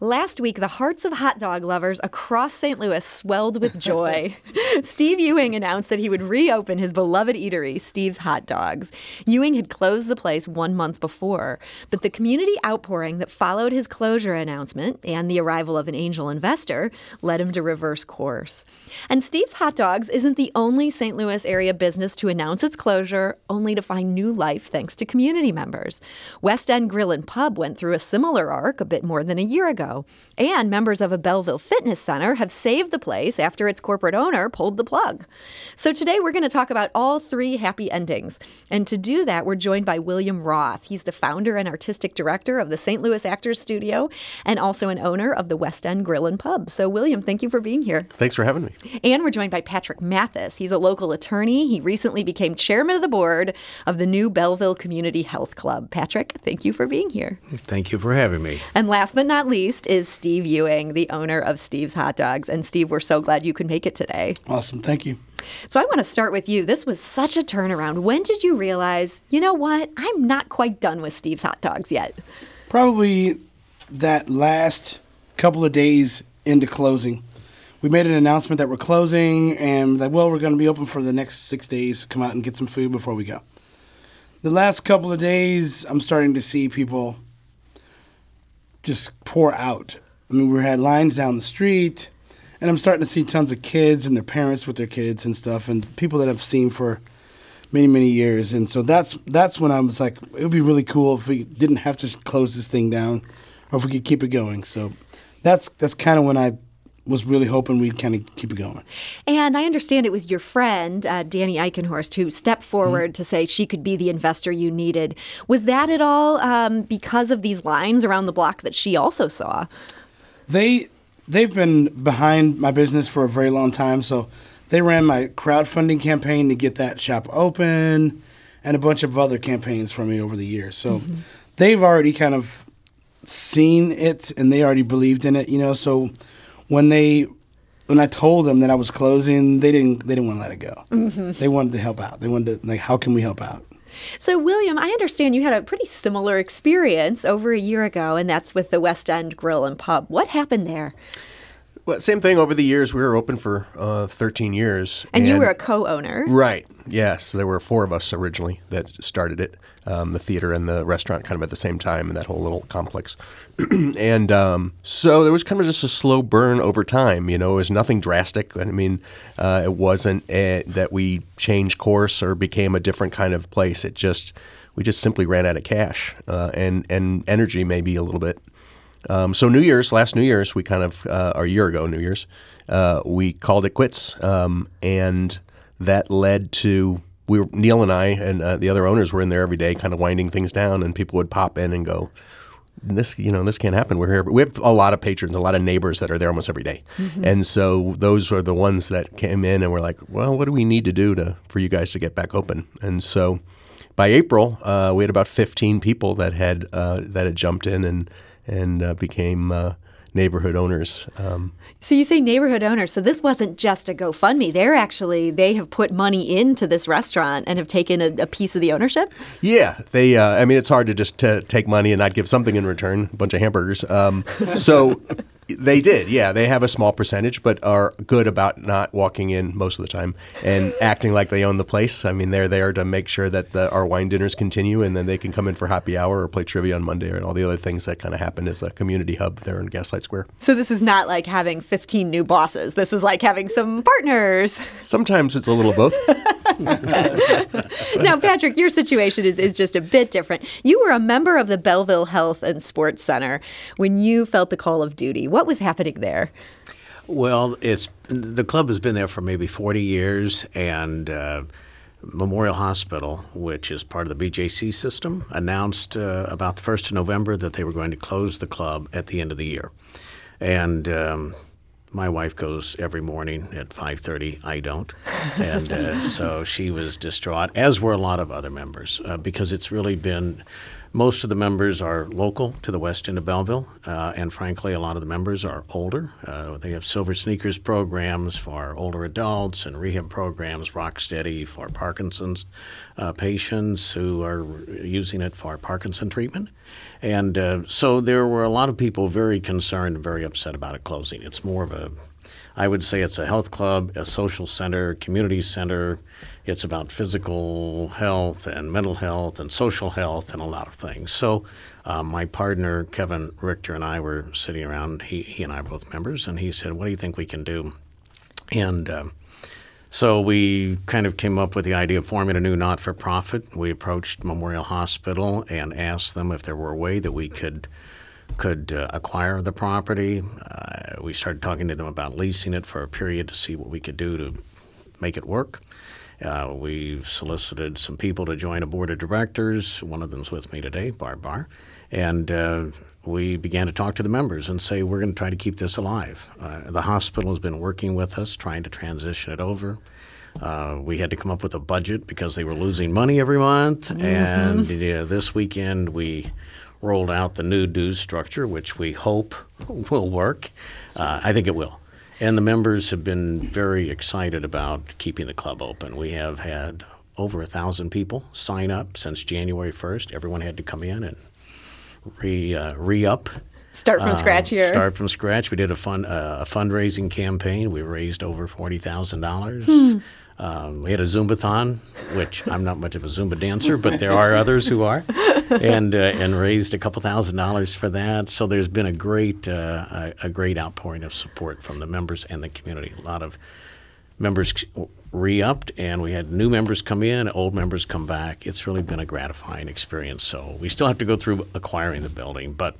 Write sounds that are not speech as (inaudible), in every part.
Last week, the hearts of hot dog lovers across St. Louis swelled with joy. (laughs) Steve Ewing announced that he would reopen his beloved eatery, Steve's Hot Dogs. Ewing had closed the place one month before, but the community outpouring that followed his closure announcement and the arrival of an angel investor led him to reverse course. And Steve's Hot Dogs isn't the only St. Louis area business to announce its closure, only to find new life thanks to community members. West End Grill and Pub went through a similar arc a bit more than a year ago ago. And members of a Belleville Fitness Center have saved the place after its corporate owner pulled the plug. So today we're going to talk about all three happy endings. And to do that, we're joined by William Roth. He's the founder and artistic director of the St. Louis Actors Studio and also an owner of the West End Grill and Pub. So, William, thank you for being here. Thanks for having me. And we're joined by Patrick Mathis. He's a local attorney. He recently became chairman of the board of the new Belleville Community Health Club. Patrick, thank you for being here. Thank you for having me. And last but not least, is Steve Ewing, the owner of Steve's Hot Dogs. And Steve, we're so glad you could make it today. Awesome. Thank you. So I want to start with you. This was such a turnaround. When did you realize, you know what? I'm not quite done with Steve's Hot Dogs yet? Probably that last couple of days into closing. We made an announcement that we're closing and that, well, we're going to be open for the next six days. Come out and get some food before we go. The last couple of days, I'm starting to see people just pour out. I mean, we had lines down the street, and I'm starting to see tons of kids and their parents with their kids and stuff, and people that I've seen for many many years. And so that's that's when I was like, it would be really cool if we didn't have to close this thing down, or if we could keep it going. So that's that's kind of when I was really hoping we'd kind of keep it going. And I understand it was your friend, uh, Danny Eichenhorst, who stepped forward mm-hmm. to say she could be the investor you needed. Was that at all um, because of these lines around the block that she also saw? They they've been behind my business for a very long time, so they ran my crowdfunding campaign to get that shop open, and a bunch of other campaigns for me over the years. So mm-hmm. they've already kind of seen it, and they already believed in it, you know. So when they when I told them that I was closing, they didn't they didn't want to let it go. Mm-hmm. They wanted to help out. They wanted to like, how can we help out? So, William, I understand you had a pretty similar experience over a year ago, and that's with the West End Grill and Pub. What happened there? Well, same thing over the years. We were open for uh, 13 years. And, and, you were a co owner. Right. Yes. There were four of us originally that started it um, the theater and the restaurant kind of at the same time in that whole little complex. (clears throat) and um, so there was kind of just a slow burn over time. You know, it was nothing drastic. I mean, uh, it wasn't a, that we changed course or became a different kind of place. It just, we just simply ran out of cash uh, and, and energy, maybe a little bit. Um, so New Year's, last New Year's, we kind of, uh, or a year ago, New Year's, uh, we called it quits, um, and that led to we were, Neil and I and uh, the other owners were in there every day, kind of winding things down, and people would pop in and go, "This, you know, this can't happen." We're here. We have a lot of patrons, a lot of neighbors that are there almost every day. Mm-hmm. and so those are the ones that came in and were like, "Well, what do we need to do to for you guys to get back open?" And so by April, uh, we had about 15 people that had uh, that had jumped in and and uh, became uh, neighborhood owners. Um, so you say neighborhood owners. So this wasn't just a GoFundMe. They're actually they have put money into this restaurant and have taken a, a piece of the ownership. Yeah, they. Uh, I mean, it's hard to just to take money and not give something in return. A bunch of hamburgers. Um, so they did, yeah. They have a small percentage, but are good about not walking in most of the time and (laughs) acting like they own the place. I mean, they're there to make sure that the, our wine dinners continue, and then they can come in for happy hour or play trivia on Monday, and all the other things that kind of happen as a community hub there in Gaslight Square. So this is not like having 15 new bosses. This is like having some partners. Sometimes it's a little both. (laughs) (laughs) now, Patrick, your situation is, is just a bit different. You were a member of the Belleville Health and Sports Center when you felt the call of duty. What was happening there? Well, it's the club has been there for maybe 40 years, and uh, Memorial Hospital, which is part of the BJC system, announced uh, about the first of November that they were going to close the club at the end of the year, and. Um, my wife goes every morning at 5.30 i don't. And uh, (laughs) so she was distraught as were a lot of other members uh, because it's really been Most of the members are local to the west end of Belleville, uh, and frankly, a lot of the members are older. Uh, they have Silver Sneakers programs for older adults and rehab programs, Rocksteady for Parkinson's uh, patients who are using it for Parkinson treatment. And uh, so there were a lot of people very concerned and very upset about it closing. It's more of a I would say it's a health club, a social center, community center. It's about physical health and mental health and social health and a lot of things. So, uh, my partner Kevin Richter and I were sitting around. He, he and I are both members, and he said, "What do you think we can do?" And um, so we kind of came up with the idea of forming a new not-for-profit. We approached Memorial Hospital and asked them if there were a way that we could could uh, acquire the property. Uh, we started talking to them about leasing it for a period to see what we could do to make it work. Uh, we solicited some people to join a board of directors. One of them's with me today, Barb Barr. And uh, we began to talk to the members and say, we're going to try to keep this alive. Uh, the hospital has been working with us, trying to transition it over. Uh, we had to come up with a budget because they were losing money every month. Mm-hmm. And this weekend, we rolled out the new dues structure, which we hope (laughs) will work. Uh, I think it will. And the members have been very excited about keeping the club open. We have had over a thousand people sign up since January 1st. Everyone had to come in and re uh, re up. Start from uh, scratch here. Start from scratch. We did a fund uh, a fundraising campaign. We raised over forty thousand dollars. Um, we had a Zumbathon, which I'm not much of a Zumba dancer, but there are others who are, and uh, and raised a couple thousand dollars for that. So there's been a great uh, a, a, great outpouring of support from the members and the community. A lot of members re-upped, and we had new members come in, old members come back. It's really been a gratifying experience. So we still have to go through acquiring the building, but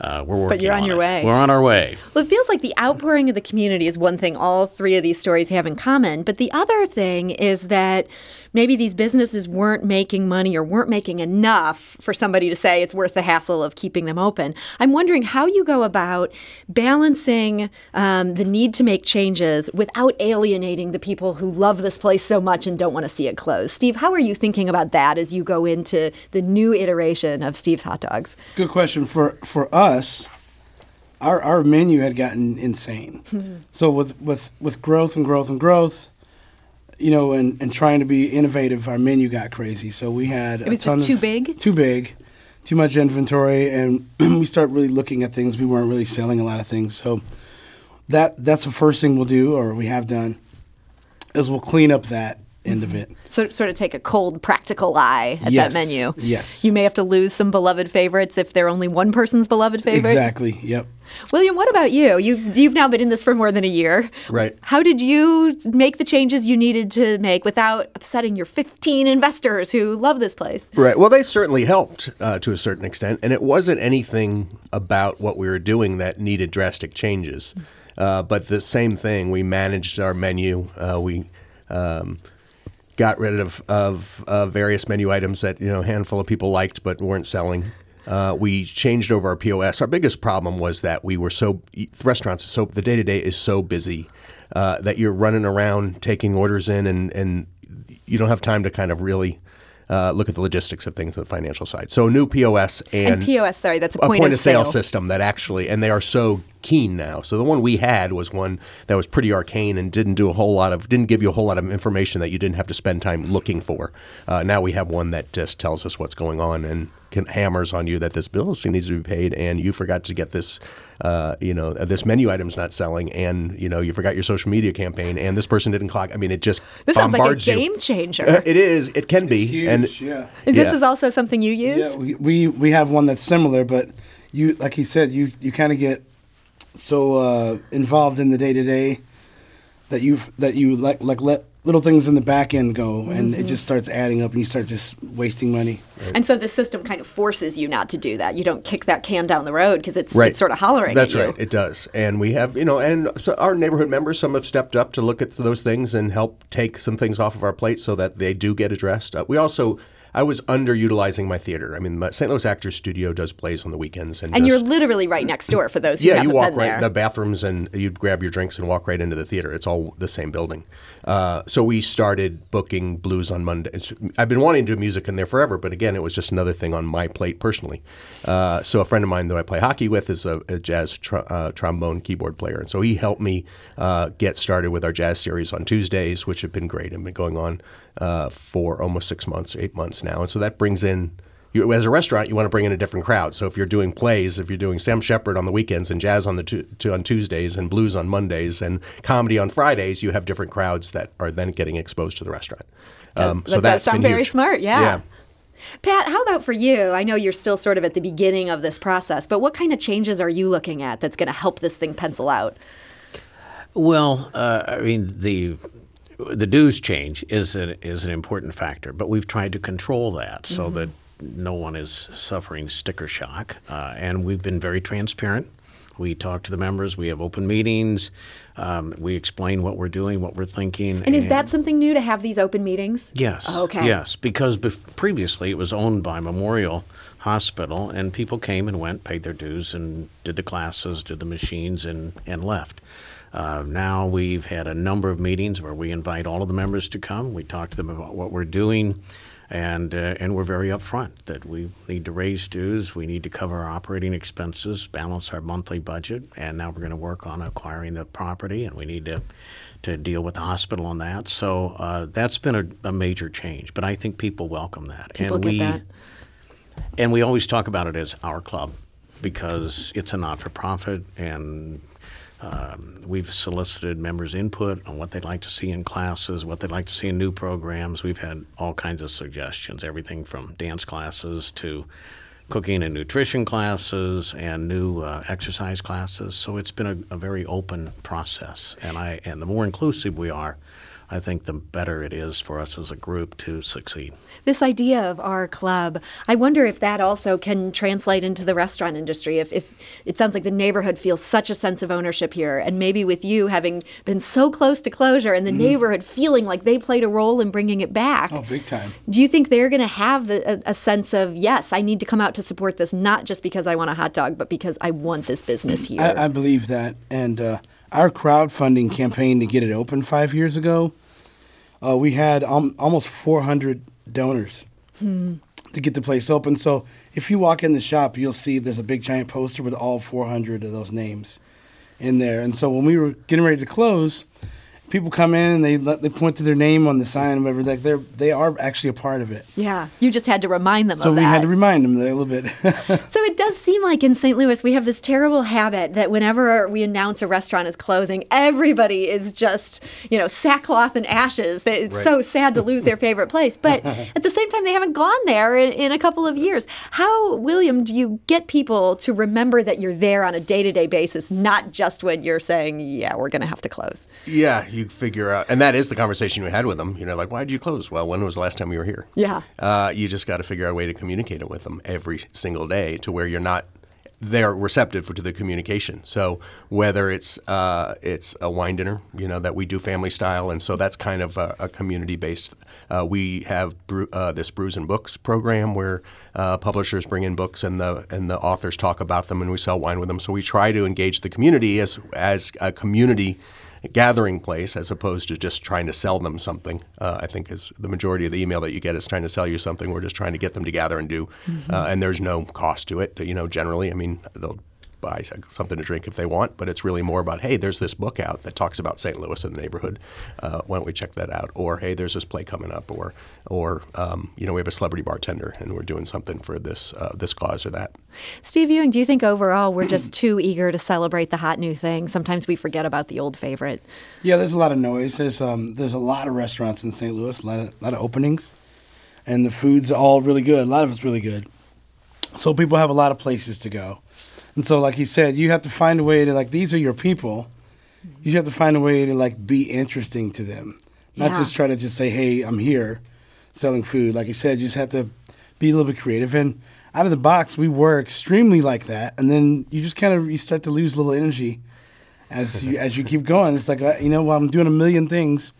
uh, we're working. But you're on, on your it. way. We're on our way. Well, it feels like the outpouring of the community is one thing all three of these stories have in common. But the other thing is that maybe these businesses weren't making money or weren't making enough for somebody to say it's worth the hassle of keeping them open. I'm wondering how you go about balancing um, the need to make changes without alienating the people who love this place so much and don't want to see it close. Steve, how are you thinking about that as you go into the new iteration of Steve's Hot Dogs? It's a good question. For, for us, our, our menu had gotten insane. so with, with, with growth and growth and growth, you know, and, and trying to be innovative, our menu got crazy. So we had it was just too of, big, too big, too much inventory, and (clears throat) we start really looking at things. We weren't really selling a lot of things, so that that's the first thing we'll do, or we have done, is we'll clean up that end of mm-hmm. it. So sort of take a cold, practical eye at yes. that menu. Yes. You may have to lose some beloved favorites if they're only one person's beloved favorite. Exactly. Yep. William, what about you? You've you've now been in this for more than a year. Right. How did you make the changes you needed to make without upsetting your 15 investors who love this place? Right. Well, they certainly helped uh, to a certain extent, and it wasn't anything about what we were doing that needed drastic changes. Uh, but the same thing, we managed our menu. Uh, we um, got rid of of uh, various menu items that you know a handful of people liked but weren't selling. Uh, we changed over our POS. Our biggest problem was that we were so restaurants so the day to day is so busy uh, that you're running around taking orders in and and you don't have time to kind of really uh, look at the logistics of things on the financial side. So new POS and, and POS, sorry, that's a point, a point of, sale. sale system that actually, and they are so keen now. So the one we had was one that was pretty arcane and didn't do a whole lot of, didn't give you a whole lot of information that you didn't have to spend time looking for. Uh, now we have one that just tells us what's going on and can, hammers on you that this bill needs to be paid and you forgot to get this uh, you know, this menu item's not selling, and you know, you forgot your social media campaign, and this person didn't clock. I mean, it just this sounds like a game you. changer. Uh, it is. It can be. Huge, and yeah. This yeah. is also something you use. Yeah, we, we we have one that's similar, but you, like he said, you you kind of get so uh, involved in the day to day that you that you like like let little things in the back end go mm-hmm. and it mm-hmm. just starts adding up and you start just wasting money right. and so the system kind of forces you not to do that you don't kick that can down the road because it's, right. it's sort of hollering that's right it does and we have you know and so our neighborhood members some have stepped up to look at those things and help take some things off of our plate so that they do get addressed uh, we also I was underutilizing my theater. I mean, my St. Louis Actors Studio does plays on the weekends, and, And just- you're literally right next door for those who yeah, you walk right the bathrooms, and you grab your drinks and walk right into the theater. It's all the same building. Uh, so we started booking blues on Mondays. I've been wanting to do music in there forever, but again, it was just another thing on my plate personally. Uh, so a friend of mine that I play hockey with is a, a jazz tr- uh, trombone keyboard player, and so he helped me uh, get started with our jazz series on Tuesdays, which have been great and been going on uh, for almost six months, eight months now, and so that brings in you, as a restaurant, you want to bring in a different crowd. So if you're doing plays, if you're doing Sam Shepard on the weekends and jazz on the tu- tu- on Tuesdays and blues on Mondays and comedy on Fridays, you have different crowds that are then getting exposed to the restaurant. Um, that does sound been very huge. smart, yeah. Yeah. Pat, how about for you? I know you're still sort of at the beginning of this process, but what kind of changes are you looking at that's going to help this thing pencil out? Well, uh, I mean the the dues change is an, is an important factor, but we've tried to control that so that no one is suffering sticker shock, uh, and we've been very transparent. We talk to the members. We have open meetings. Um, we explain what we're doing, what we're thinking. And is that something new to have these open meetings? Yes. Oh, okay. Yes, because bef- previously it was owned by Memorial Hospital, and people came and went, paid their dues, and did the classes, did the machines, and and left. Uh, now we've had a number of meetings where we invite all of the members to come. We talk to them about what we're doing, and uh, and we're very upfront that we need to raise dues, we need to cover our operating expenses, balance our monthly budget, and now we're going to work on acquiring the property, and we need to to deal with the hospital on that. So uh, that's been a, a major change, but I think people welcome that. People and get we, that. And we always talk about it as our club because it's a not for profit and um, we've solicited members' input on what they'd like to see in classes, what they'd like to see in new programs. We've had all kinds of suggestions, everything from dance classes to cooking and nutrition classes and new uh, exercise classes. So it's been a, a very open process, and I and the more inclusive we are, I think the better it is for us as a group to succeed. This idea of our club, I wonder if that also can translate into the restaurant industry. If, if it sounds like the neighborhood feels such a sense of ownership here, and maybe with you having been so close to closure and the neighborhood feeling like they played a role in bringing it back, Oh, big time. do you think they're going to have a, a sense of, yes, I need to come out to support this, not just because I want a hot dog, but because I want this business here? I, I believe that. And uh, our crowdfunding campaign to get it open five years ago, uh, we had um, almost 400 donors to get the place open. So if you walk in the shop, you'll see there's a big giant poster with all 400 of those names in there. And so when we were getting ready to close, people come in and they let, they point to their name on the sign, whatever. Like they're they are actually a part of it. yeah, you just had to remind them So of we that. had to remind them a little bit. (laughs) So it does seem like in St. Louis we have this terrible habit that whenever we announce a restaurant is closing, everybody is just, you know, sackcloth and ashes. That It's so sad to lose their favorite place. But (laughs) at the same time, they haven't gone there in, in a couple of years. How, William, do you get people to remember that you're there on a day to day basis, not just when you're saying, yeah, we're going to have to close? Yeah, you figure out, and that is the conversation we had with them. You know, like, why did you close? Well, when was the last time you were here? Yeah. Uh, you just got to figure out a way to communicate it with them every single day to where you're not they're receptive to the communication. So whether it's uh, it's a wine dinner, you know, that we do family style, and so that's kind of a, a community based. Uh, we have brew, uh, this brews and books program where uh, publishers bring in books and the and the authors talk about them, and we sell wine with them. So we try to engage the community as as a community gathering place as opposed to just trying to sell them something. Uh, I think is the majority of the email that you get is trying to sell you something. We're just trying to get them to gather and do, uh, and there's no cost to it. You know, generally, I mean, they'll buy something to drink if they want, but it's really more about, hey, there's this book out that talks about St. Louis and the neighborhood. Uh, why don't we check that out? Or hey, there's this play coming up, or or um, you know, we have a celebrity bartender and we're doing something for this uh, this cause or that. Steve Ewing, do you think overall we're just (clears throat) too eager to celebrate the hot new thing? Sometimes we forget about the old favorite. Yeah, there's a lot of noise. There's um, there's a lot of restaurants in St. Louis, a lot of, lot of openings, and the food's all really good. A lot of it's really good. So people have a lot of places to go, and so like he said, you have to find a way to like these are your people. You have to find a way to like be interesting to them, not Yeah. just try to just say, "Hey, I'm here, selling food." Like he said, you just have to be a little bit creative. And out of the box, we were extremely like that, and then you just kind of you start to lose a little energy as you (laughs) as you keep going. It's like uh, you know, while I'm doing a million things,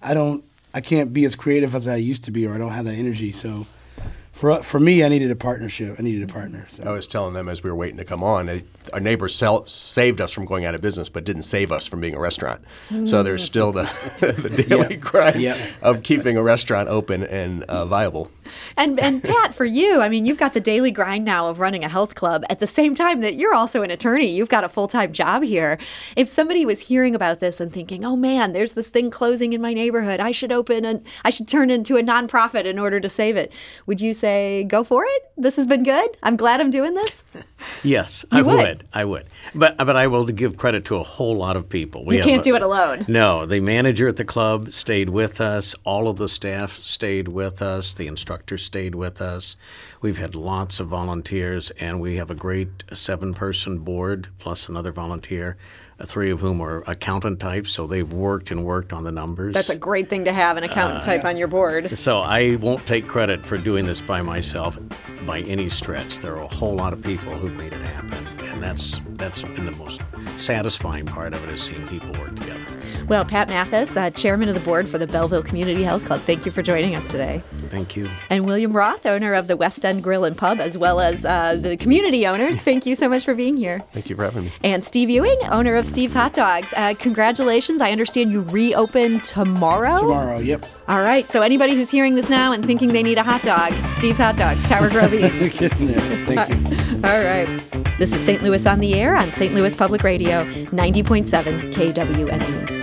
I don't, I can't be as creative as I used to be, or I don't have that energy. So for for me, I needed a partnership. I needed a partner. So. I was telling them as we were waiting to come on, they, our neighbors sell, saved us from going out of business, but didn't save us from being a restaurant. So there's still the, (laughs) the daily Yep. grind Yep. of keeping a restaurant open and uh, viable. And and Pat, for you, I mean, you've got the daily grind now of running a health club at the same time that you're also an attorney. You've got a full time job here. If somebody was hearing about this and thinking, "Oh man, there's this thing closing in my neighborhood. I should open and I should turn into a nonprofit in order to save it," would you say, "Go for it"? This has been good. I'm glad I'm doing this. Yes, You I would. would. I would. But but I will give credit to a whole lot of people. We You can't a- do it alone. No, the manager at the club stayed with us. All of the staff stayed with us. The instructors stayed with us. We've had lots of volunteers, and we have a great seven-person board plus another volunteer, Uh, three of whom are accountant types. So they've worked and worked on the numbers. That's a great thing to have an accountant uh, type on your board. So I won't take credit for doing this by myself by any stretch. There are a whole lot of people who've made it happen, and that's that's been the most satisfying part of it is seeing people work together. Well, Pat Mathis, uh, chairman of the board for the Belleville Community Health Club, thank you for joining us today. Thank you. And William Roth, owner of the West End Grill and Pub, as well as uh, the community owners, (laughs) thank you so much for being here. Thank you for having me. And Steve Ewing, owner of Steve's Hot Dogs. Uh, congratulations. I understand you reopen tomorrow. Tomorrow, yep. All right. So, anybody who's hearing this now and thinking they need a hot dog, Steve's Hot Dogs, Tower Grove (laughs) East. Getting there. Thank you. (laughs) All right. This is St. Louis on the Air on St. Louis Public Radio, 90.7 KWMU.